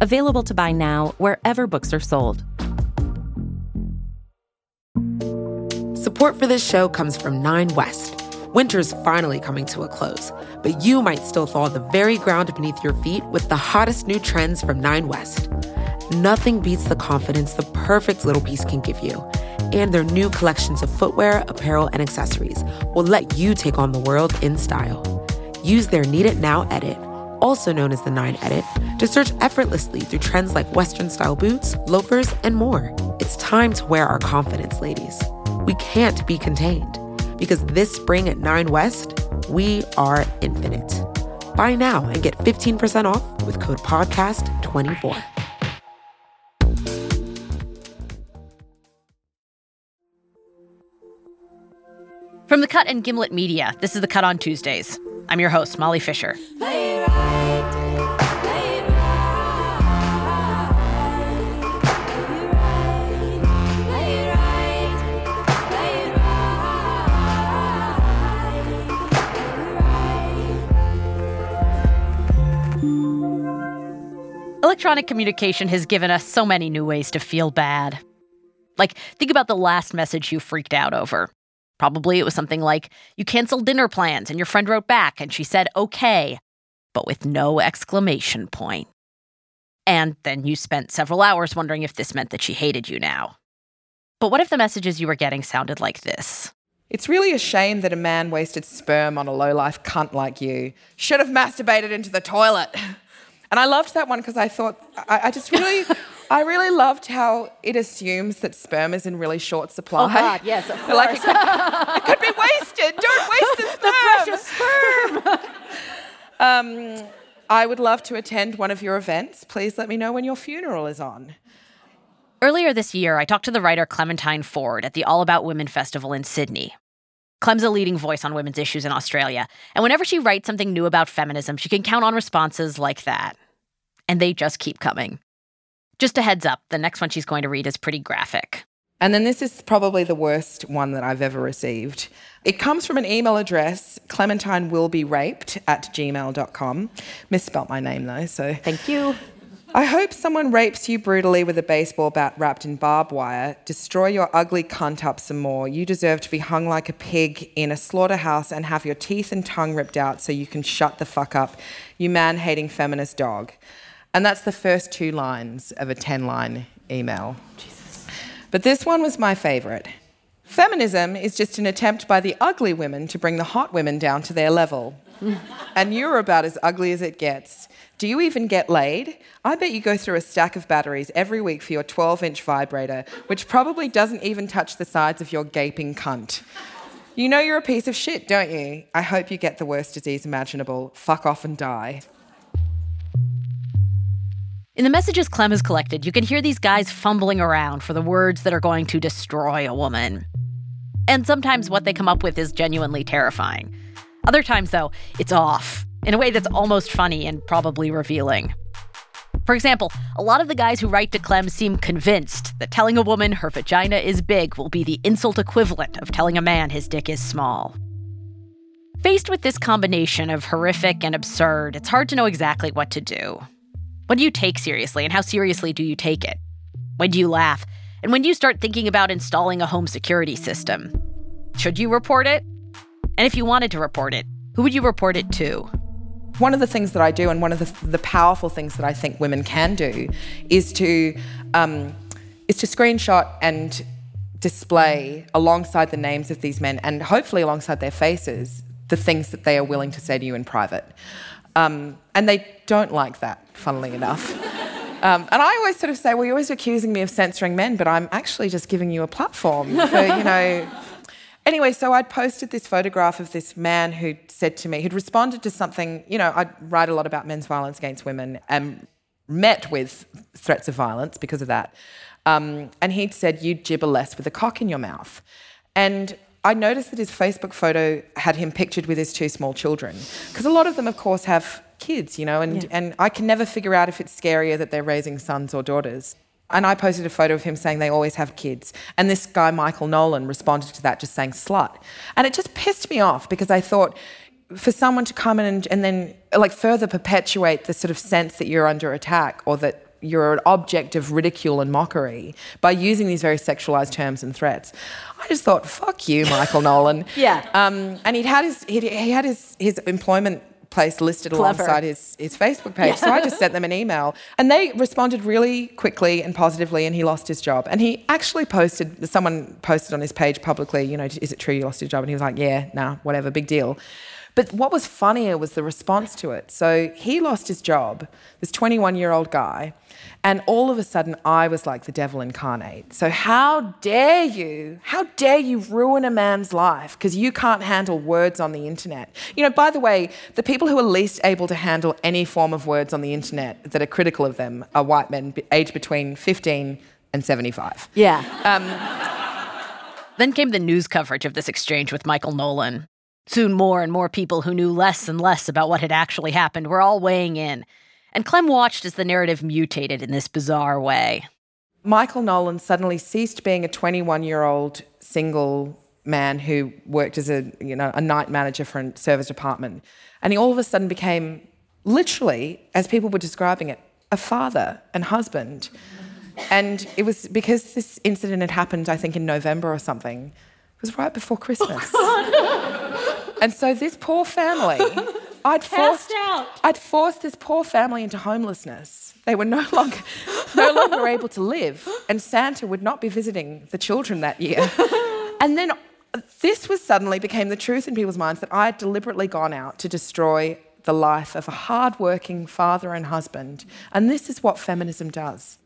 Available to buy now wherever books are sold. Support for this show comes from Nine West. Winter's finally coming to a close, but you might still thaw the very ground beneath your feet with the hottest new trends from Nine West. Nothing beats the confidence the perfect little piece can give you. And their new collections of footwear, apparel, and accessories will let you take on the world in style. Use their Need It Now edit, also known as the Nine Edit, to search effortlessly through trends like Western style boots, loafers, and more. It's time to wear our confidence, ladies. We can't be contained because this spring at Nine West, we are infinite. Buy now and get 15% off with code PODCAST24. From the Cut and Gimlet Media, this is the Cut on Tuesdays. I'm your host, Molly Fisher. Electronic communication has given us so many new ways to feel bad. Like, think about the last message you freaked out over. Probably it was something like, You canceled dinner plans, and your friend wrote back, and she said, Okay, but with no exclamation point. And then you spent several hours wondering if this meant that she hated you now. But what if the messages you were getting sounded like this? It's really a shame that a man wasted sperm on a low-life cunt like you. Should have masturbated into the toilet. And I loved that one because I thought I, I just really I really loved how it assumes that sperm is in really short supply. Oh God, yes, of course. like it could, it could be wasted. Don't waste the sperm. the precious sperm. um, I would love to attend one of your events. Please let me know when your funeral is on. Earlier this year, I talked to the writer Clementine Ford at the All About Women Festival in Sydney. Clem's a leading voice on women's issues in Australia, and whenever she writes something new about feminism, she can count on responses like that. And they just keep coming. Just a heads up, the next one she's going to read is pretty graphic. And then this is probably the worst one that I've ever received. It comes from an email address, clementine will be raped at gmail.com. Misspelt my name though, so. Thank you. I hope someone rapes you brutally with a baseball bat wrapped in barbed wire. Destroy your ugly cunt up some more. You deserve to be hung like a pig in a slaughterhouse and have your teeth and tongue ripped out so you can shut the fuck up, you man hating feminist dog. And that's the first two lines of a 10 line email. Jesus. But this one was my favorite. Feminism is just an attempt by the ugly women to bring the hot women down to their level. and you're about as ugly as it gets. Do you even get laid? I bet you go through a stack of batteries every week for your 12 inch vibrator, which probably doesn't even touch the sides of your gaping cunt. You know you're a piece of shit, don't you? I hope you get the worst disease imaginable. Fuck off and die. In the messages Clem has collected, you can hear these guys fumbling around for the words that are going to destroy a woman. And sometimes what they come up with is genuinely terrifying. Other times, though, it's off in a way that's almost funny and probably revealing. For example, a lot of the guys who write to Clem seem convinced that telling a woman her vagina is big will be the insult equivalent of telling a man his dick is small. Faced with this combination of horrific and absurd, it's hard to know exactly what to do. What do you take seriously, and how seriously do you take it? When do you laugh? And when do you start thinking about installing a home security system? Should you report it? And if you wanted to report it, who would you report it to? One of the things that I do, and one of the, the powerful things that I think women can do, is to um, is to screenshot and display alongside the names of these men, and hopefully alongside their faces, the things that they are willing to say to you in private. Um, and they don't like that, funnily enough. Um, and I always sort of say, well, you're always accusing me of censoring men, but I'm actually just giving you a platform for, you know. Anyway, so I'd posted this photograph of this man who said to me, who'd responded to something, you know, I write a lot about men's violence against women, and met with threats of violence because of that. Um, and he'd said, You'd gibber less with a cock in your mouth. And I noticed that his Facebook photo had him pictured with his two small children. Because a lot of them, of course, have kids, you know, and, yeah. and I can never figure out if it's scarier that they're raising sons or daughters. And I posted a photo of him saying they always have kids. And this guy, Michael Nolan, responded to that just saying slut. And it just pissed me off because I thought, for someone to come in and, and then like further perpetuate the sort of sense that you're under attack or that you're an object of ridicule and mockery by using these very sexualized terms and threats. I just thought, fuck you, Michael Nolan. yeah. Um, and he'd had his he he had his his employment place listed Clever. alongside his, his Facebook page. Yeah. So I just sent them an email and they responded really quickly and positively and he lost his job. And he actually posted, someone posted on his page publicly, you know, is it true you lost your job? And he was like, yeah, nah, whatever, big deal. But what was funnier was the response to it. So he lost his job, this 21 year old guy, and all of a sudden I was like the devil incarnate. So, how dare you, how dare you ruin a man's life because you can't handle words on the internet? You know, by the way, the people who are least able to handle any form of words on the internet that are critical of them are white men aged between 15 and 75. Yeah. Um, then came the news coverage of this exchange with Michael Nolan. Soon, more and more people who knew less and less about what had actually happened were all weighing in. And Clem watched as the narrative mutated in this bizarre way. Michael Nolan suddenly ceased being a 21 year old single man who worked as a, you know, a night manager for a service department. And he all of a sudden became, literally, as people were describing it, a father and husband. And it was because this incident had happened, I think, in November or something. It was right before Christmas. Oh, and so this poor family, I'd forced, I'd forced this poor family into homelessness. They were no longer, no longer able to live, and Santa would not be visiting the children that year. And then uh, this was suddenly became the truth in people's minds that I had deliberately gone out to destroy the life of a hardworking father and husband. And this is what feminism does.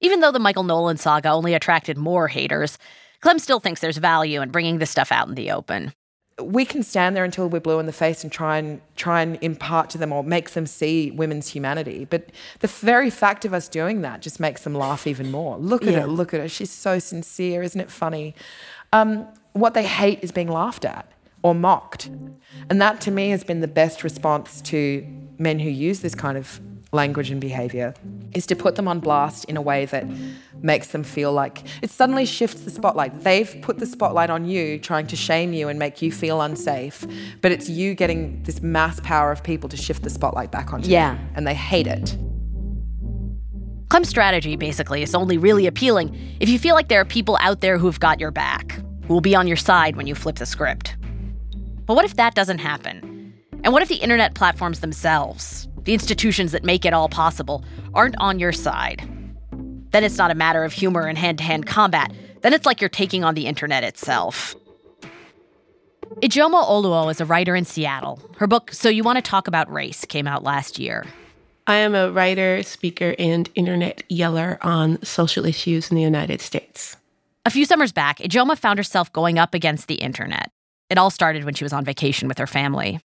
Even though the Michael Nolan saga only attracted more haters, Clem still thinks there's value in bringing this stuff out in the open we can stand there until we're blue in the face and try and try and impart to them or make them see women's humanity. But the very fact of us doing that just makes them laugh even more. Look at yeah. her, look at her. She's so sincere, isn't it funny? Um, what they hate is being laughed at or mocked, and that to me has been the best response to men who use this kind of language and behavior is to put them on blast in a way that makes them feel like it suddenly shifts the spotlight. They've put the spotlight on you, trying to shame you and make you feel unsafe, but it's you getting this mass power of people to shift the spotlight back onto yeah. them. And they hate it. Clem's strategy basically is only really appealing if you feel like there are people out there who've got your back, who will be on your side when you flip the script. But what if that doesn't happen? And what if the internet platforms themselves, the institutions that make it all possible, aren't on your side. Then it's not a matter of humor and hand to hand combat. Then it's like you're taking on the internet itself. Ijeoma Oluo is a writer in Seattle. Her book, So You Want to Talk About Race, came out last year. I am a writer, speaker, and internet yeller on social issues in the United States. A few summers back, Ijeoma found herself going up against the internet. It all started when she was on vacation with her family.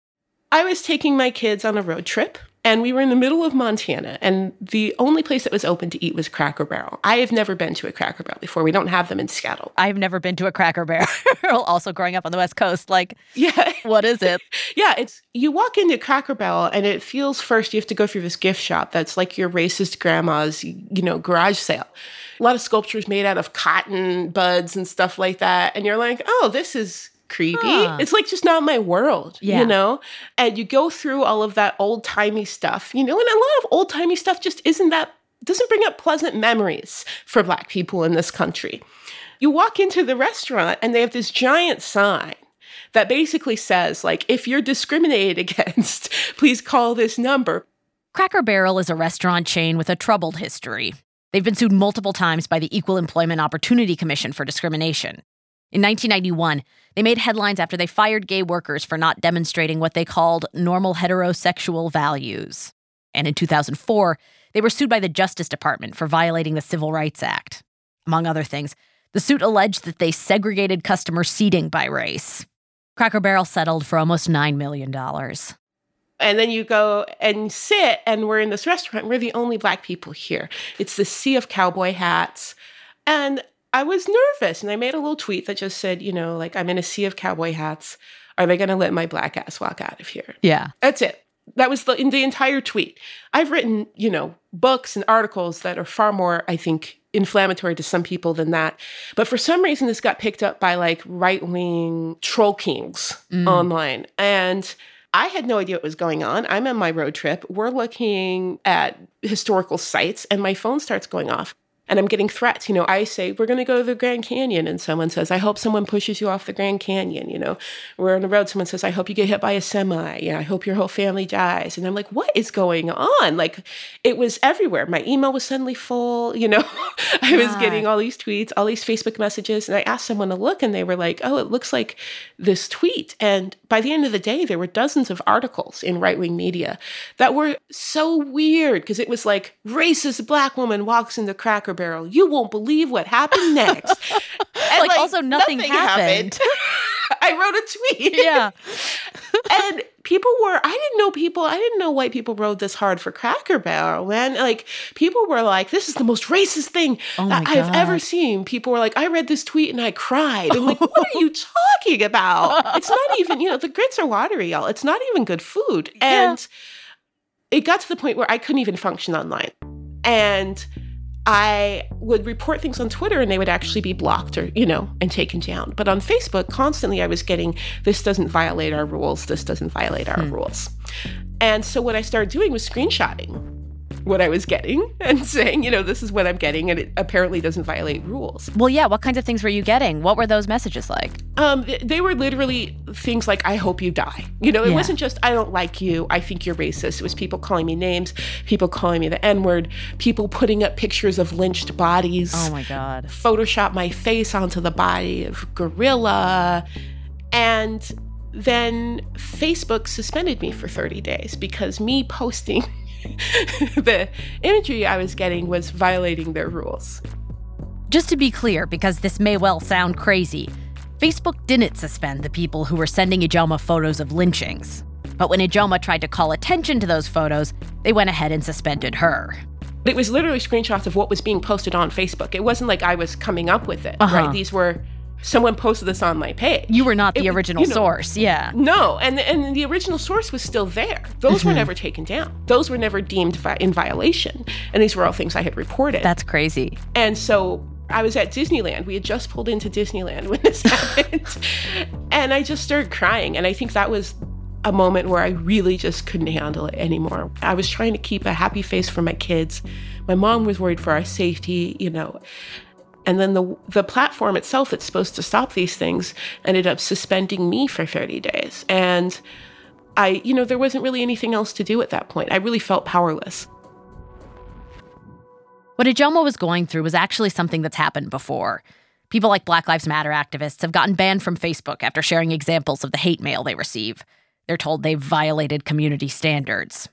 I was taking my kids on a road trip and we were in the middle of Montana, and the only place that was open to eat was Cracker Barrel. I have never been to a Cracker Barrel before. We don't have them in Seattle. I've never been to a Cracker Barrel. also, growing up on the West Coast, like, yeah, what is it? yeah, it's you walk into Cracker Barrel, and it feels first you have to go through this gift shop that's like your racist grandma's, you know, garage sale. A lot of sculptures made out of cotton buds and stuff like that, and you're like, oh, this is creepy. Huh. It's like just not my world, yeah. you know? And you go through all of that old timey stuff, you know, and a lot of old timey stuff just isn't that, doesn't bring up pleasant memories for Black people in this country. You walk into the restaurant and they have this giant sign that basically says, like, if you're discriminated against, please call this number. Cracker Barrel is a restaurant chain with a troubled history. They've been sued multiple times by the Equal Employment Opportunity Commission for discrimination. In 1991, they made headlines after they fired gay workers for not demonstrating what they called normal heterosexual values. And in 2004, they were sued by the Justice Department for violating the Civil Rights Act. Among other things, the suit alleged that they segregated customer seating by race. Cracker Barrel settled for almost $9 million. And then you go and sit, and we're in this restaurant. We're the only black people here. It's the sea of cowboy hats. And I was nervous. And I made a little tweet that just said, you know, like, I'm in a sea of cowboy hats. Are they going to let my black ass walk out of here? Yeah. That's it. That was the, in the entire tweet. I've written, you know, books and articles that are far more, I think, inflammatory to some people than that. But for some reason, this got picked up by like right wing troll kings mm. online. And I had no idea what was going on. I'm on my road trip. We're looking at historical sites, and my phone starts going off and I'm getting threats. You know, I say, we're going to go to the Grand Canyon. And someone says, I hope someone pushes you off the Grand Canyon. You know, we're on the road. Someone says, I hope you get hit by a semi. Yeah, I hope your whole family dies. And I'm like, what is going on? Like, it was everywhere. My email was suddenly full. You know, I was getting all these tweets, all these Facebook messages. And I asked someone to look, and they were like, oh, it looks like this tweet. And by the end of the day, there were dozens of articles in right wing media that were so weird because it was like, racist black woman walks into Cracker barrel. You won't believe what happened next. and like, like, also nothing, nothing happened. happened. I wrote a tweet. Yeah. and people were, I didn't know people, I didn't know white people rode this hard for Cracker Barrel, man. Like, people were like, this is the most racist thing oh I've ever seen. People were like, I read this tweet and I cried. I'm like, what are you talking about? It's not even, you know, the grits are watery, y'all. It's not even good food. And yeah. it got to the point where I couldn't even function online. And I would report things on Twitter and they would actually be blocked or, you know, and taken down. But on Facebook, constantly I was getting, this doesn't violate our rules, this doesn't violate our hmm. rules. And so what I started doing was screenshotting what I was getting and saying, you know, this is what I'm getting, and it apparently doesn't violate rules. Well, yeah. What kinds of things were you getting? What were those messages like? Um, they were literally things like, I hope you die. You know, it yeah. wasn't just, I don't like you, I think you're racist. It was people calling me names, people calling me the N word, people putting up pictures of lynched bodies. Oh my God. Photoshop my face onto the body of gorilla. And then Facebook suspended me for 30 days because me posting the imagery I was getting was violating their rules. Just to be clear, because this may well sound crazy, Facebook didn't suspend the people who were sending Ijeoma photos of lynchings. But when Ijeoma tried to call attention to those photos, they went ahead and suspended her. It was literally screenshots of what was being posted on Facebook. It wasn't like I was coming up with it, uh-huh. right? These were someone posted this on my page. You were not the it, original you know, source, yeah. No, and and the original source was still there. Those mm-hmm. were never taken down. Those were never deemed vi- in violation, and these were all things I had reported. That's crazy. And so I was at Disneyland. We had just pulled into Disneyland when this happened, and I just started crying. And I think that was a moment where I really just couldn't handle it anymore. I was trying to keep a happy face for my kids. My mom was worried for our safety, you know. And then the the platform itself that's supposed to stop these things ended up suspending me for 30 days. And I, you know, there wasn't really anything else to do at that point. I really felt powerless. What Ijeoma was going through was actually something that's happened before. People like Black Lives Matter activists have gotten banned from Facebook after sharing examples of the hate mail they receive. They're told they've violated community standards.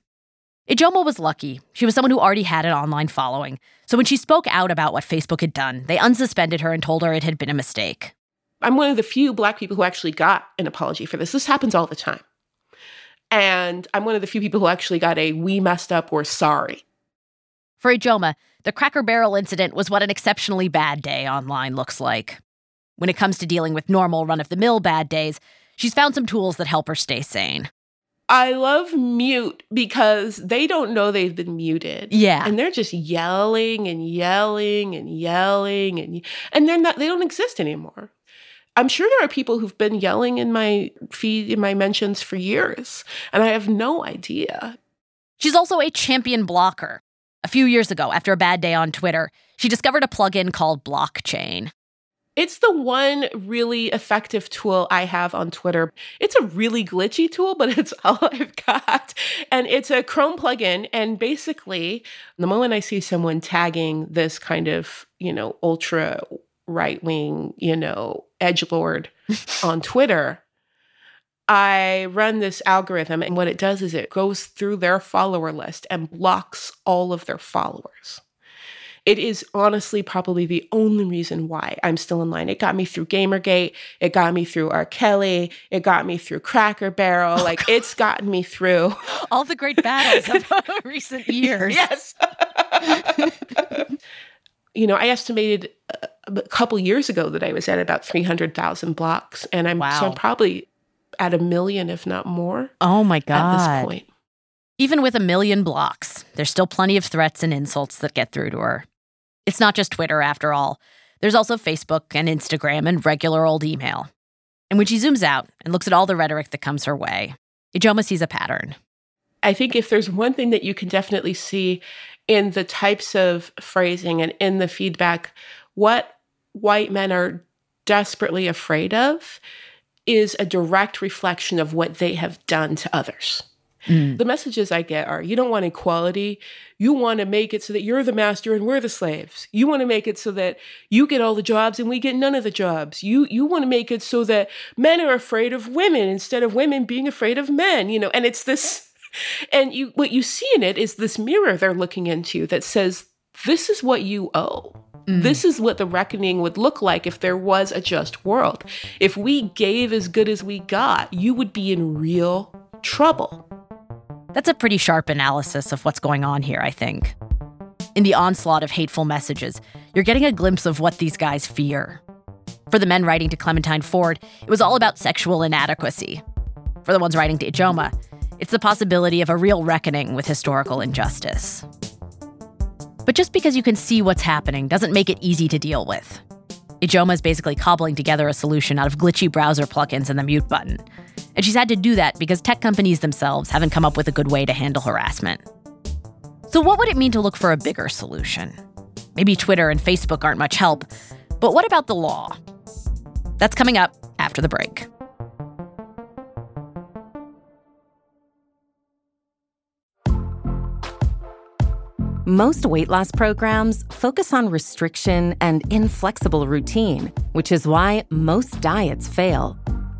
Ijeoma was lucky. She was someone who already had an online following. So when she spoke out about what Facebook had done, they unsuspended her and told her it had been a mistake. I'm one of the few black people who actually got an apology for this. This happens all the time. And I'm one of the few people who actually got a we messed up or sorry. For Ijeoma, the Cracker Barrel incident was what an exceptionally bad day online looks like. When it comes to dealing with normal run of the mill bad days, she's found some tools that help her stay sane. I love mute because they don't know they've been muted. Yeah. And they're just yelling and yelling and yelling and and they're not they don't exist anymore. I'm sure there are people who've been yelling in my feed in my mentions for years and I have no idea. She's also a champion blocker. A few years ago, after a bad day on Twitter, she discovered a plugin called Blockchain. It's the one really effective tool I have on Twitter. It's a really glitchy tool, but it's all I've got. And it's a Chrome plugin. And basically, the moment I see someone tagging this kind of, you know, ultra right wing, you know, edge lord on Twitter, I run this algorithm, and what it does is it goes through their follower list and blocks all of their followers. It is honestly probably the only reason why I'm still in line. It got me through Gamergate. It got me through R. Kelly. It got me through Cracker Barrel. Oh, like God. it's gotten me through all the great battles of recent years. yes. you know, I estimated uh, a couple years ago that I was at about 300,000 blocks. And I'm, wow. so I'm probably at a million, if not more. Oh my God. At this point. Even with a million blocks, there's still plenty of threats and insults that get through to her. It's not just Twitter, after all. There's also Facebook and Instagram and regular old email. And when she zooms out and looks at all the rhetoric that comes her way, Ijeoma sees a pattern. I think if there's one thing that you can definitely see in the types of phrasing and in the feedback, what white men are desperately afraid of is a direct reflection of what they have done to others. Mm. The messages I get are you don't want equality. You want to make it so that you're the master and we're the slaves. You want to make it so that you get all the jobs and we get none of the jobs. You you want to make it so that men are afraid of women instead of women being afraid of men, you know. And it's this and you what you see in it is this mirror they're looking into that says this is what you owe. Mm. This is what the reckoning would look like if there was a just world. If we gave as good as we got, you would be in real trouble. That's a pretty sharp analysis of what's going on here, I think. In the onslaught of hateful messages, you're getting a glimpse of what these guys fear. For the men writing to Clementine Ford, it was all about sexual inadequacy. For the ones writing to Ijeoma, it's the possibility of a real reckoning with historical injustice. But just because you can see what's happening doesn't make it easy to deal with. Ijeoma is basically cobbling together a solution out of glitchy browser plugins and the mute button. And she's had to do that because tech companies themselves haven't come up with a good way to handle harassment. So, what would it mean to look for a bigger solution? Maybe Twitter and Facebook aren't much help, but what about the law? That's coming up after the break. Most weight loss programs focus on restriction and inflexible routine, which is why most diets fail.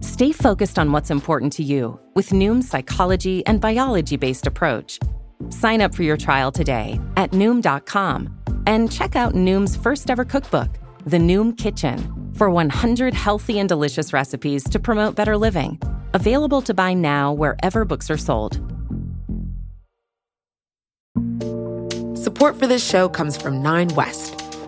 Stay focused on what's important to you with Noom's psychology and biology based approach. Sign up for your trial today at Noom.com and check out Noom's first ever cookbook, The Noom Kitchen, for 100 healthy and delicious recipes to promote better living. Available to buy now wherever books are sold. Support for this show comes from Nine West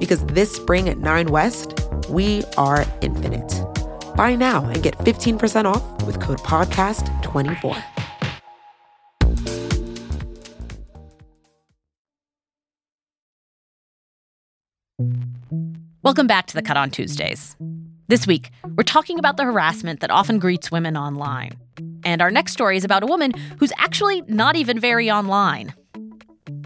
because this spring at 9 West, we are infinite. Buy now and get 15% off with code PODCAST24. Welcome back to the Cut on Tuesdays. This week, we're talking about the harassment that often greets women online. And our next story is about a woman who's actually not even very online.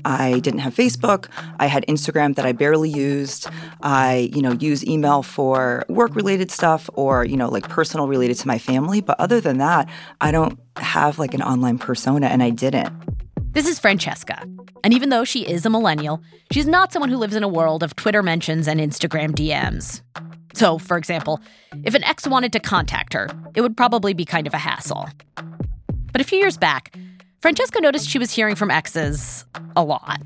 I didn't have Facebook. I had Instagram that I barely used. I, you know, use email for work related stuff or, you know, like personal related to my family. But other than that, I don't have like an online persona and I didn't. This is Francesca. And even though she is a millennial, she's not someone who lives in a world of Twitter mentions and Instagram DMs. So, for example, if an ex wanted to contact her, it would probably be kind of a hassle. But a few years back, Francesca noticed she was hearing from exes a lot.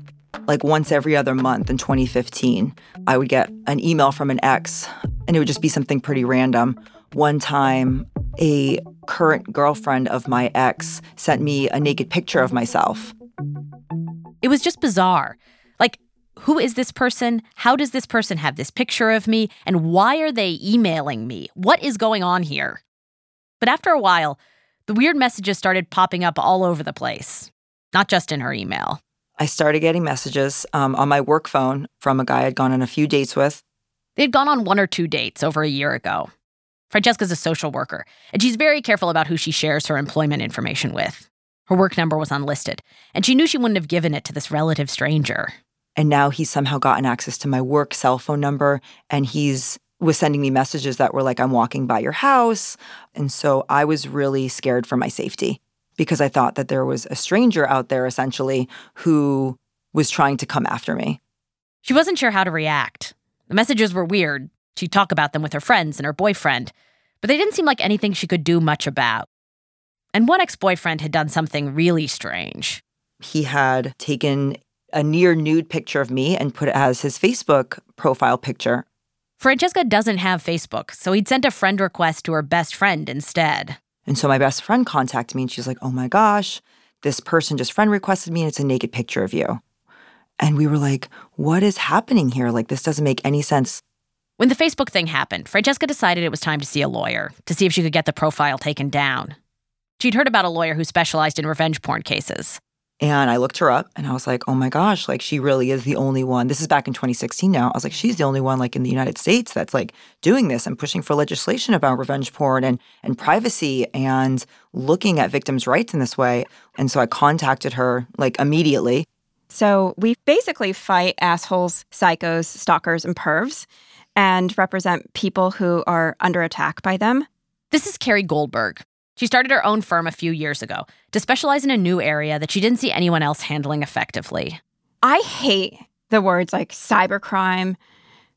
Like once every other month in 2015, I would get an email from an ex, and it would just be something pretty random. One time, a current girlfriend of my ex sent me a naked picture of myself. It was just bizarre. Like, who is this person? How does this person have this picture of me? And why are they emailing me? What is going on here? But after a while, the weird messages started popping up all over the place, not just in her email. I started getting messages um, on my work phone from a guy I'd gone on a few dates with. They'd gone on one or two dates over a year ago. Francesca's a social worker, and she's very careful about who she shares her employment information with. Her work number was unlisted, and she knew she wouldn't have given it to this relative stranger. And now he's somehow gotten access to my work cell phone number, and he's was sending me messages that were like, I'm walking by your house. And so I was really scared for my safety because I thought that there was a stranger out there essentially who was trying to come after me. She wasn't sure how to react. The messages were weird. She'd talk about them with her friends and her boyfriend, but they didn't seem like anything she could do much about. And one ex boyfriend had done something really strange. He had taken a near nude picture of me and put it as his Facebook profile picture. Francesca doesn't have Facebook, so he'd sent a friend request to her best friend instead. And so my best friend contacted me and she's like, oh my gosh, this person just friend requested me and it's a naked picture of you. And we were like, what is happening here? Like, this doesn't make any sense. When the Facebook thing happened, Francesca decided it was time to see a lawyer to see if she could get the profile taken down. She'd heard about a lawyer who specialized in revenge porn cases. And I looked her up and I was like, oh my gosh, like she really is the only one. This is back in 2016 now. I was like, she's the only one like in the United States that's like doing this and pushing for legislation about revenge porn and and privacy and looking at victims' rights in this way. And so I contacted her like immediately. So we basically fight assholes, psychos, stalkers, and pervs and represent people who are under attack by them. This is Carrie Goldberg. She started her own firm a few years ago to specialize in a new area that she didn't see anyone else handling effectively. I hate the words like cybercrime,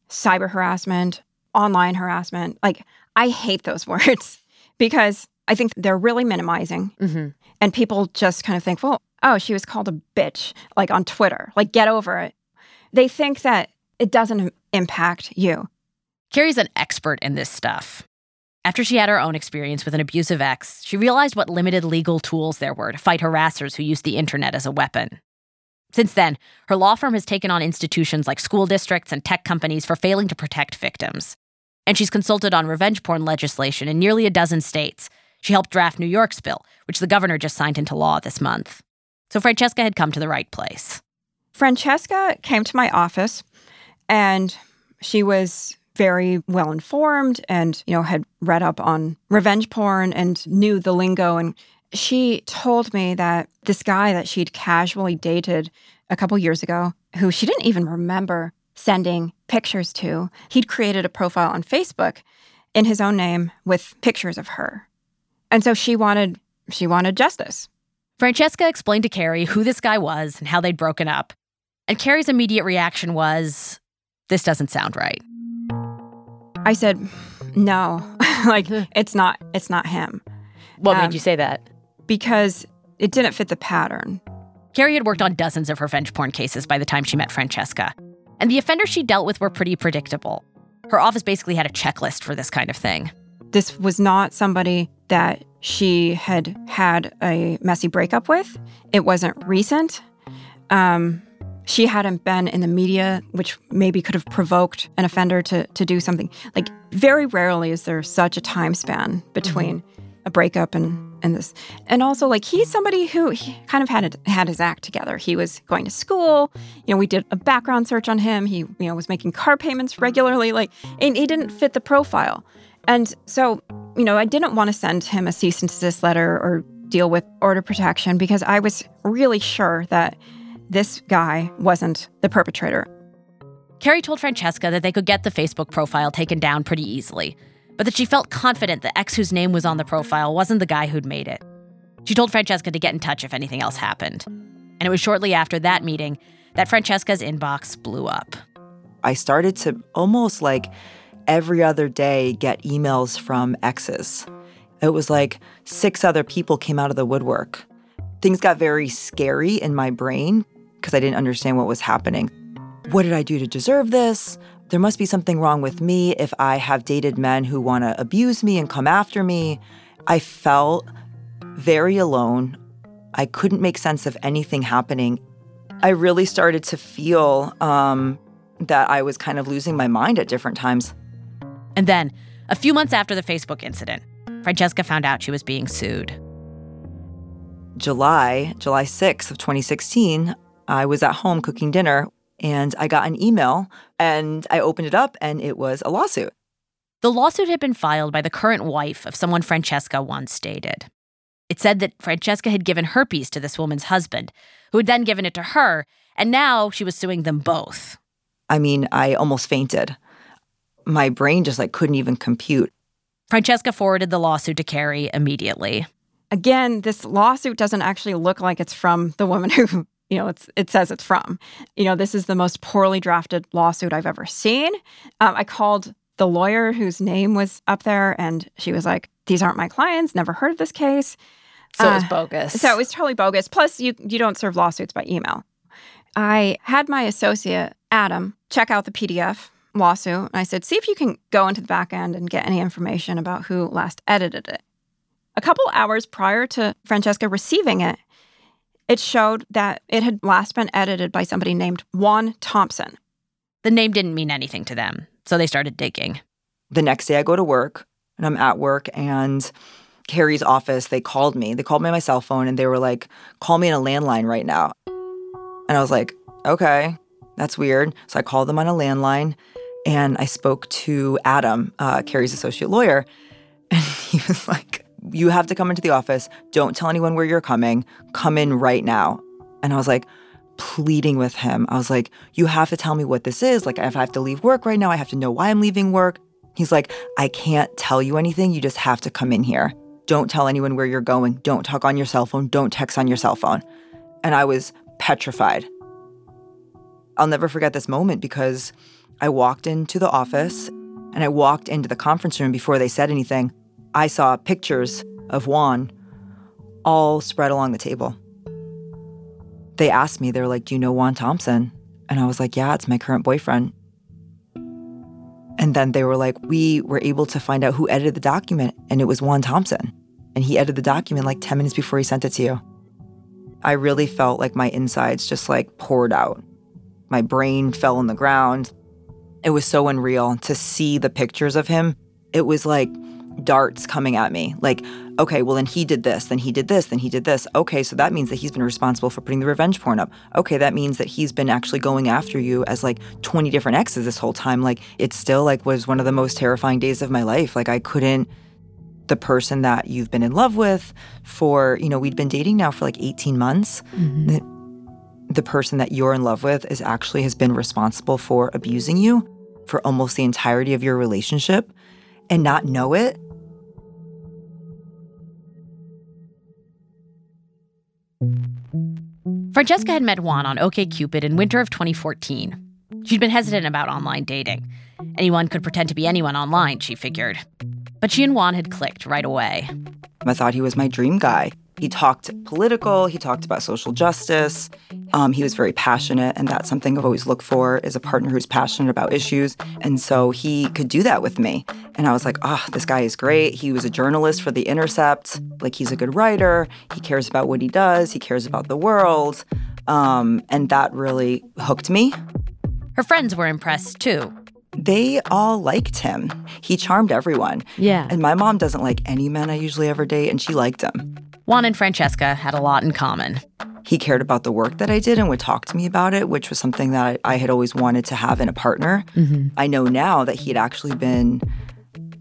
cyber harassment, online harassment. Like, I hate those words because I think they're really minimizing. Mm-hmm. And people just kind of think, well, oh, she was called a bitch, like on Twitter. Like, get over it. They think that it doesn't impact you. Carrie's an expert in this stuff. After she had her own experience with an abusive ex, she realized what limited legal tools there were to fight harassers who used the internet as a weapon. Since then, her law firm has taken on institutions like school districts and tech companies for failing to protect victims. And she's consulted on revenge porn legislation in nearly a dozen states. She helped draft New York's bill, which the governor just signed into law this month. So Francesca had come to the right place. Francesca came to my office and she was very well informed and, you know, had read up on revenge porn and knew the lingo. And she told me that this guy that she'd casually dated a couple years ago, who she didn't even remember sending pictures to, he'd created a profile on Facebook in his own name with pictures of her. And so she wanted she wanted justice. Francesca explained to Carrie who this guy was and how they'd broken up. And Carrie's immediate reaction was, this doesn't sound right. I said, no, like it's not, it's not him. What um, made you say that? Because it didn't fit the pattern. Carrie had worked on dozens of her revenge porn cases by the time she met Francesca, and the offenders she dealt with were pretty predictable. Her office basically had a checklist for this kind of thing. This was not somebody that she had had a messy breakup with. It wasn't recent. Um, she hadn't been in the media, which maybe could have provoked an offender to, to do something. Like, very rarely is there such a time span between mm-hmm. a breakup and, and this. And also, like, he's somebody who he kind of had, had his act together. He was going to school. You know, we did a background search on him. He, you know, was making car payments regularly. Like, and he didn't fit the profile. And so, you know, I didn't want to send him a cease and desist letter or deal with order protection because I was really sure that this guy wasn't the perpetrator. Carrie told Francesca that they could get the Facebook profile taken down pretty easily, but that she felt confident the ex whose name was on the profile wasn't the guy who'd made it. She told Francesca to get in touch if anything else happened. And it was shortly after that meeting that Francesca's inbox blew up. I started to almost like every other day get emails from exes. It was like six other people came out of the woodwork. Things got very scary in my brain because I didn't understand what was happening. What did I do to deserve this? There must be something wrong with me if I have dated men who want to abuse me and come after me. I felt very alone. I couldn't make sense of anything happening. I really started to feel um, that I was kind of losing my mind at different times. And then, a few months after the Facebook incident, Francesca found out she was being sued. July, July 6th of 2016, I was at home cooking dinner and I got an email and I opened it up and it was a lawsuit. The lawsuit had been filed by the current wife of someone Francesca once dated. It said that Francesca had given herpes to this woman's husband, who had then given it to her, and now she was suing them both. I mean, I almost fainted. My brain just like couldn't even compute. Francesca forwarded the lawsuit to Carrie immediately. Again, this lawsuit doesn't actually look like it's from the woman who, you know, it's, it says it's from. You know, this is the most poorly drafted lawsuit I've ever seen. Um, I called the lawyer whose name was up there, and she was like, "These aren't my clients. Never heard of this case." So it was uh, bogus. So it was totally bogus. Plus, you you don't serve lawsuits by email. I had my associate Adam check out the PDF lawsuit, and I said, "See if you can go into the back end and get any information about who last edited it." A couple hours prior to Francesca receiving it, it showed that it had last been edited by somebody named Juan Thompson. The name didn't mean anything to them. So they started digging. The next day I go to work and I'm at work and Carrie's office, they called me. They called me on my cell phone and they were like, call me on a landline right now. And I was like, okay, that's weird. So I called them on a landline and I spoke to Adam, uh, Carrie's associate lawyer. And he was like, you have to come into the office. Don't tell anyone where you're coming. Come in right now. And I was like, pleading with him. I was like, You have to tell me what this is. Like, if I have to leave work right now, I have to know why I'm leaving work. He's like, I can't tell you anything. You just have to come in here. Don't tell anyone where you're going. Don't talk on your cell phone. Don't text on your cell phone. And I was petrified. I'll never forget this moment because I walked into the office and I walked into the conference room before they said anything. I saw pictures of Juan all spread along the table they asked me, they were like, Do you know Juan Thompson? And I was like, Yeah, it's my current boyfriend. And then they were like, We were able to find out who edited the document, and it was Juan Thompson. And he edited the document like 10 minutes before he sent it to you. I really felt like my insides just like poured out. My brain fell on the ground. It was so unreal to see the pictures of him. It was like darts coming at me. Like, okay, well, then he did this, then he did this, then he did this. Okay, so that means that he's been responsible for putting the revenge porn up. Okay, that means that he's been actually going after you as like 20 different exes this whole time. Like, it still like was one of the most terrifying days of my life. Like, I couldn't the person that you've been in love with for, you know, we'd been dating now for like 18 months. Mm-hmm. The, the person that you're in love with is actually has been responsible for abusing you for almost the entirety of your relationship and not know it Francesca had met Juan on OKCupid in winter of 2014. She'd been hesitant about online dating. Anyone could pretend to be anyone online, she figured. But she and Juan had clicked right away. I thought he was my dream guy. He talked political, he talked about social justice. Um, he was very passionate, and that's something I've always looked for is a partner who's passionate about issues. And so he could do that with me. And I was like, oh, this guy is great. He was a journalist for The Intercept. Like, he's a good writer. He cares about what he does, he cares about the world. Um, and that really hooked me. Her friends were impressed too. They all liked him. He charmed everyone. Yeah. And my mom doesn't like any men I usually ever date, and she liked him. Juan and Francesca had a lot in common. He cared about the work that I did and would talk to me about it, which was something that I, had always wanted to have in a partner. Mm-hmm. I know now that he had actually been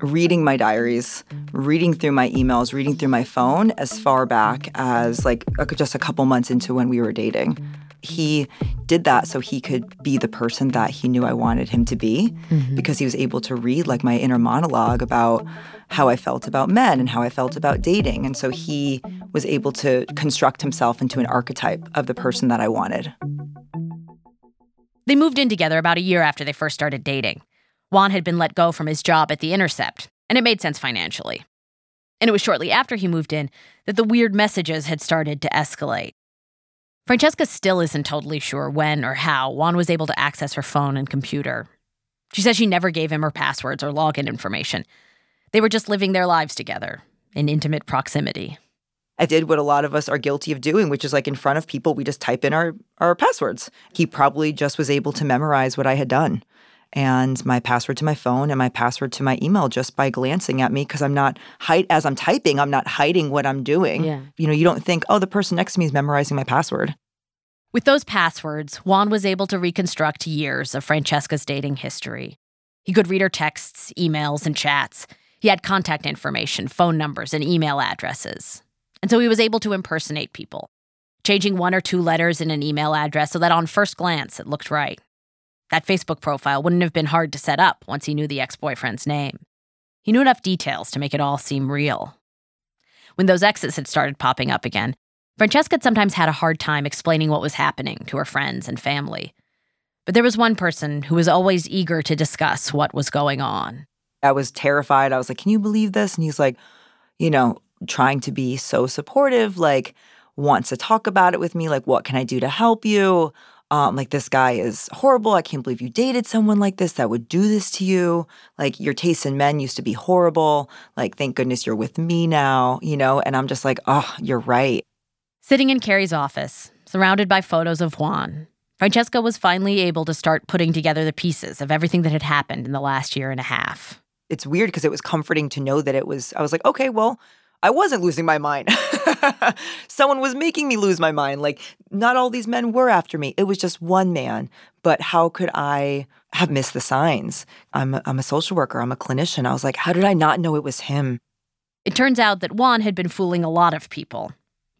reading my diaries, reading through my emails, reading through my phone as far back as like just a couple months into when we were dating. He did that so he could be the person that he knew I wanted him to be mm-hmm. because he was able to read like my inner monologue about how I felt about men and how I felt about dating. And so he was able to construct himself into an archetype of the person that I wanted. They moved in together about a year after they first started dating. Juan had been let go from his job at The Intercept, and it made sense financially. And it was shortly after he moved in that the weird messages had started to escalate. Francesca still isn't totally sure when or how Juan was able to access her phone and computer. She says she never gave him her passwords or login information, they were just living their lives together in intimate proximity. I did what a lot of us are guilty of doing, which is like in front of people, we just type in our, our passwords. He probably just was able to memorize what I had done and my password to my phone and my password to my email just by glancing at me because I'm not hide as I'm typing, I'm not hiding what I'm doing. Yeah. You know, you don't think, oh, the person next to me is memorizing my password. With those passwords, Juan was able to reconstruct years of Francesca's dating history. He could read her texts, emails, and chats. He had contact information, phone numbers, and email addresses. And so he was able to impersonate people, changing one or two letters in an email address so that on first glance it looked right. That Facebook profile wouldn't have been hard to set up once he knew the ex boyfriend's name. He knew enough details to make it all seem real. When those exes had started popping up again, Francesca had sometimes had a hard time explaining what was happening to her friends and family. But there was one person who was always eager to discuss what was going on. I was terrified. I was like, Can you believe this? And he's like, You know, trying to be so supportive, like, wants to talk about it with me. Like, what can I do to help you? um, like this guy is horrible. I can't believe you dated someone like this that would do this to you. Like your taste in men used to be horrible. Like thank goodness you're with me now, you know. And I'm just like, oh, you're right. Sitting in Carrie's office, surrounded by photos of Juan, Francesca was finally able to start putting together the pieces of everything that had happened in the last year and a half. It's weird because it was comforting to know that it was. I was like, okay, well, I wasn't losing my mind. Someone was making me lose my mind. Like, not all these men were after me. It was just one man. But how could I have missed the signs? I'm a, I'm a social worker, I'm a clinician. I was like, how did I not know it was him? It turns out that Juan had been fooling a lot of people.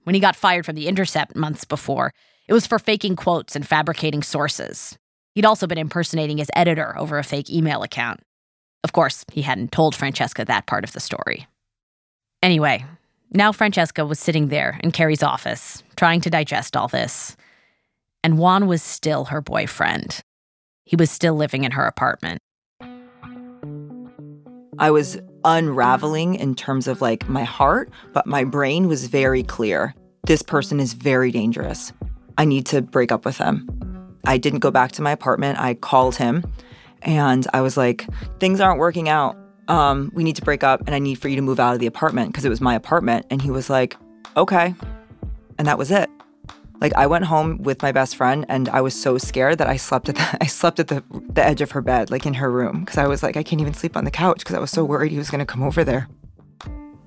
When he got fired from The Intercept months before, it was for faking quotes and fabricating sources. He'd also been impersonating his editor over a fake email account. Of course, he hadn't told Francesca that part of the story. Anyway, now Francesca was sitting there in Carrie's office, trying to digest all this. And Juan was still her boyfriend. He was still living in her apartment. I was unraveling in terms of like my heart, but my brain was very clear. This person is very dangerous. I need to break up with him. I didn't go back to my apartment. I called him and I was like, things aren't working out um, we need to break up and I need for you to move out of the apartment because it was my apartment. And he was like, okay. And that was it. Like I went home with my best friend and I was so scared that I slept at the, I slept at the, the edge of her bed, like in her room, because I was like, I can't even sleep on the couch because I was so worried he was going to come over there.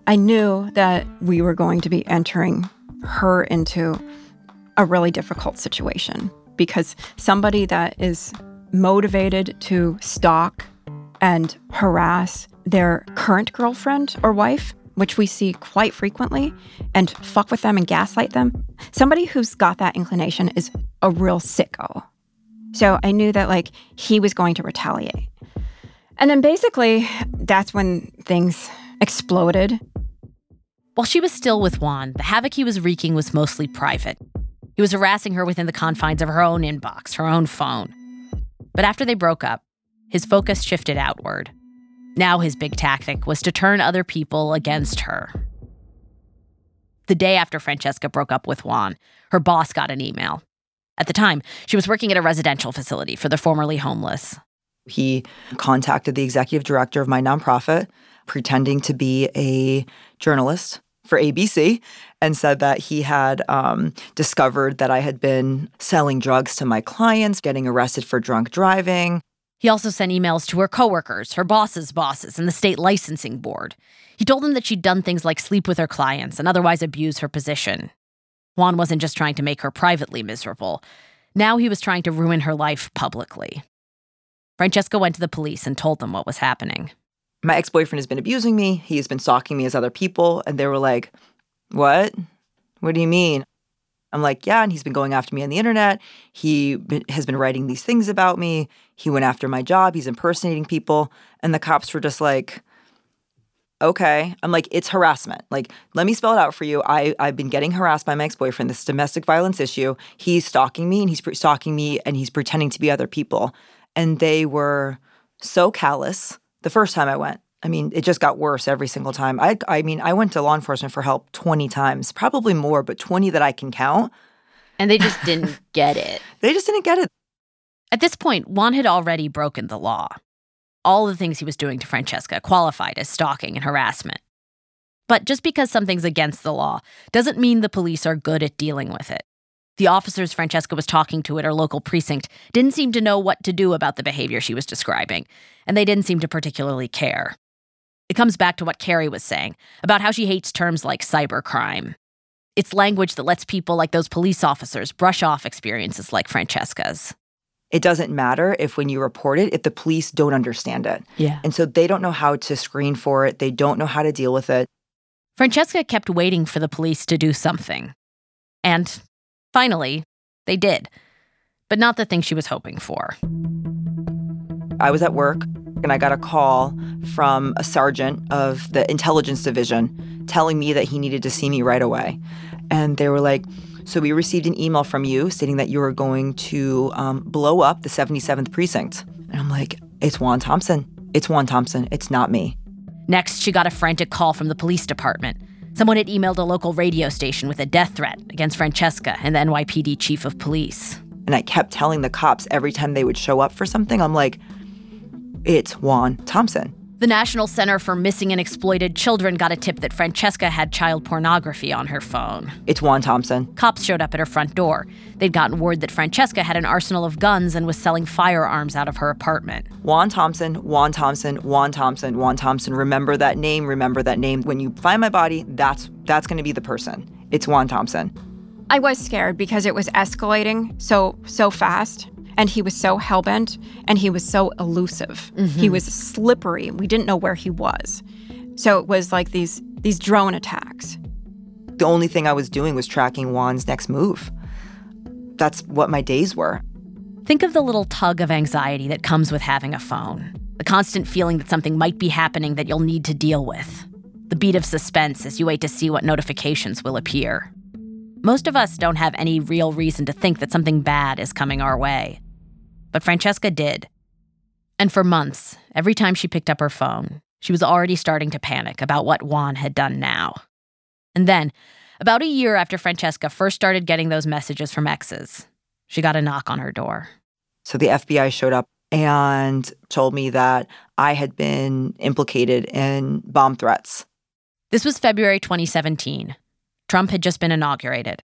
I knew that we were going to be entering her into a really difficult situation because somebody that is motivated to stalk and harass their current girlfriend or wife, which we see quite frequently, and fuck with them and gaslight them, somebody who's got that inclination is a real sicko. So I knew that like he was going to retaliate. And then basically, that's when things exploded. While she was still with Juan, the havoc he was wreaking was mostly private. He was harassing her within the confines of her own inbox, her own phone. But after they broke up, his focus shifted outward. Now his big tactic was to turn other people against her. The day after Francesca broke up with Juan, her boss got an email. At the time, she was working at a residential facility for the formerly homeless. He contacted the executive director of my nonprofit, pretending to be a journalist for ABC, and said that he had um, discovered that I had been selling drugs to my clients, getting arrested for drunk driving, he also sent emails to her coworkers, her boss's bosses, and the state licensing board. He told them that she'd done things like sleep with her clients and otherwise abuse her position. Juan wasn't just trying to make her privately miserable. Now he was trying to ruin her life publicly. Francesca went to the police and told them what was happening. My ex boyfriend has been abusing me. He's been stalking me as other people. And they were like, What? What do you mean? I'm like, yeah, and he's been going after me on the internet. He has been writing these things about me. He went after my job. He's impersonating people. And the cops were just like, okay. I'm like, it's harassment. Like, let me spell it out for you. I, I've been getting harassed by my ex boyfriend, this domestic violence issue. He's stalking me and he's pre- stalking me and he's pretending to be other people. And they were so callous the first time I went. I mean, it just got worse every single time. I, I mean, I went to law enforcement for help 20 times, probably more, but 20 that I can count. And they just didn't get it. They just didn't get it. At this point, Juan had already broken the law. All the things he was doing to Francesca qualified as stalking and harassment. But just because something's against the law doesn't mean the police are good at dealing with it. The officers Francesca was talking to at her local precinct didn't seem to know what to do about the behavior she was describing, and they didn't seem to particularly care. It comes back to what Carrie was saying about how she hates terms like cybercrime. It's language that lets people like those police officers brush off experiences like Francesca's. It doesn't matter if when you report it, if the police don't understand it. Yeah. And so they don't know how to screen for it, they don't know how to deal with it. Francesca kept waiting for the police to do something. And finally, they did. But not the thing she was hoping for. I was at work and I got a call from a sergeant of the intelligence division telling me that he needed to see me right away. And they were like, So we received an email from you stating that you were going to um, blow up the 77th precinct. And I'm like, It's Juan Thompson. It's Juan Thompson. It's not me. Next, she got a frantic call from the police department. Someone had emailed a local radio station with a death threat against Francesca and the NYPD chief of police. And I kept telling the cops every time they would show up for something, I'm like, it's Juan Thompson. The National Center for Missing and Exploited Children got a tip that Francesca had child pornography on her phone. It's Juan Thompson. Cops showed up at her front door. They'd gotten word that Francesca had an arsenal of guns and was selling firearms out of her apartment. Juan Thompson, Juan Thompson, Juan Thompson, Juan Thompson. Remember that name, remember that name. When you find my body, that's that's going to be the person. It's Juan Thompson. I was scared because it was escalating so so fast and he was so hellbent and he was so elusive. Mm-hmm. He was slippery. We didn't know where he was. So it was like these these drone attacks. The only thing I was doing was tracking Juan's next move. That's what my days were. Think of the little tug of anxiety that comes with having a phone. The constant feeling that something might be happening that you'll need to deal with. The beat of suspense as you wait to see what notifications will appear. Most of us don't have any real reason to think that something bad is coming our way. But Francesca did. And for months, every time she picked up her phone, she was already starting to panic about what Juan had done now. And then, about a year after Francesca first started getting those messages from exes, she got a knock on her door. So the FBI showed up and told me that I had been implicated in bomb threats. This was February 2017. Trump had just been inaugurated.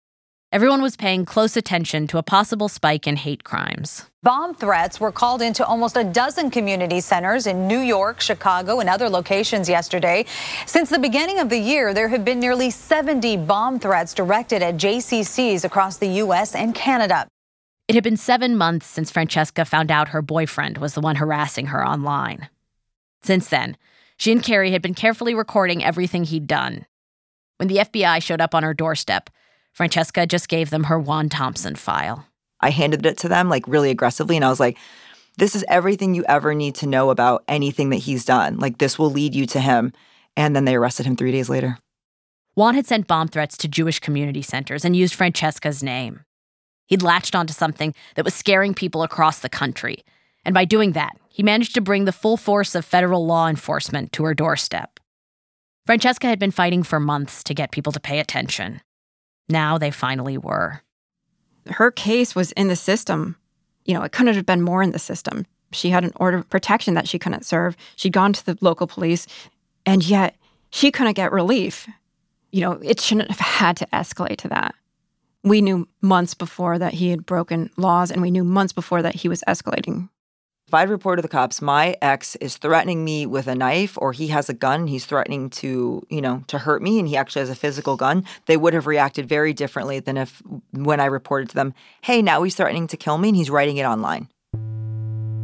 Everyone was paying close attention to a possible spike in hate crimes. Bomb threats were called into almost a dozen community centers in New York, Chicago, and other locations yesterday. Since the beginning of the year, there have been nearly 70 bomb threats directed at JCCs across the U.S. and Canada. It had been seven months since Francesca found out her boyfriend was the one harassing her online. Since then, she and Carrie had been carefully recording everything he'd done. When the FBI showed up on her doorstep, Francesca just gave them her Juan Thompson file. I handed it to them like really aggressively, and I was like, this is everything you ever need to know about anything that he's done. Like, this will lead you to him. And then they arrested him three days later. Juan had sent bomb threats to Jewish community centers and used Francesca's name. He'd latched onto something that was scaring people across the country. And by doing that, he managed to bring the full force of federal law enforcement to her doorstep. Francesca had been fighting for months to get people to pay attention. Now they finally were. Her case was in the system. You know, it couldn't have been more in the system. She had an order of protection that she couldn't serve. She'd gone to the local police, and yet she couldn't get relief. You know, it shouldn't have had to escalate to that. We knew months before that he had broken laws, and we knew months before that he was escalating if I'd report to the cops, my ex is threatening me with a knife or he has a gun, he's threatening to, you know, to hurt me and he actually has a physical gun, they would have reacted very differently than if when I reported to them, hey, now he's threatening to kill me and he's writing it online.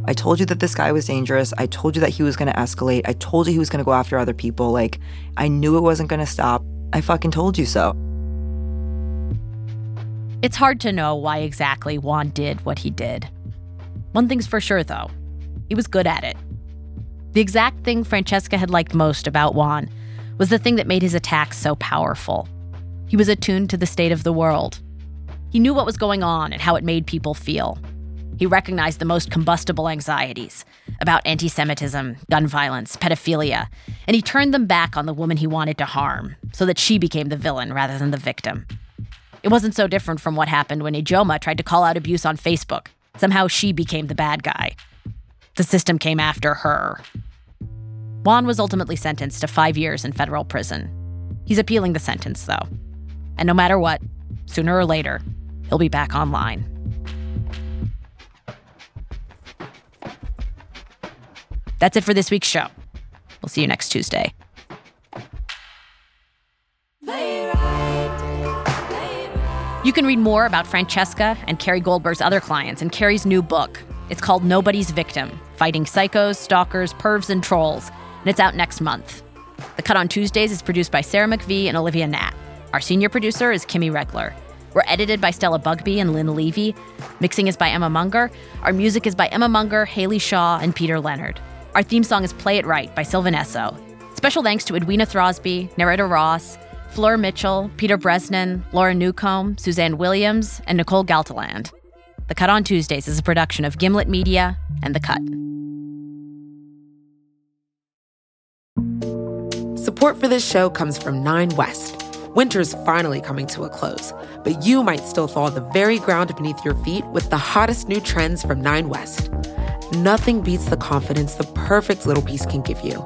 I told you that this guy was dangerous. I told you that he was going to escalate. I told you he was going to go after other people. Like, I knew it wasn't going to stop. I fucking told you so. It's hard to know why exactly Juan did what he did. One thing's for sure, though he was good at it. The exact thing Francesca had liked most about Juan was the thing that made his attacks so powerful. He was attuned to the state of the world. He knew what was going on and how it made people feel. He recognized the most combustible anxieties about anti Semitism, gun violence, pedophilia, and he turned them back on the woman he wanted to harm so that she became the villain rather than the victim. It wasn't so different from what happened when Ijeoma tried to call out abuse on Facebook. Somehow she became the bad guy. The system came after her. Juan was ultimately sentenced to five years in federal prison. He's appealing the sentence, though. And no matter what, sooner or later, he'll be back online. That's it for this week's show. We'll see you next Tuesday. You can read more about Francesca and Carrie Goldberg's other clients in Carrie's new book. It's called Nobody's Victim Fighting Psychos, Stalkers, Pervs, and Trolls, and it's out next month. The Cut on Tuesdays is produced by Sarah McVie and Olivia Natt. Our senior producer is Kimmy Regler. We're edited by Stella Bugbee and Lynn Levy. Mixing is by Emma Munger. Our music is by Emma Munger, Haley Shaw, and Peter Leonard. Our theme song is Play It Right by Sylvan Esso. Special thanks to Edwina Throsby, Narita Ross, Fleur Mitchell, Peter Bresnan, Laura Newcomb, Suzanne Williams, and Nicole Galtaland. The Cut on Tuesdays is a production of Gimlet Media and The Cut. Support for this show comes from Nine West. Winter's finally coming to a close, but you might still thaw the very ground beneath your feet with the hottest new trends from Nine West. Nothing beats the confidence the perfect little piece can give you.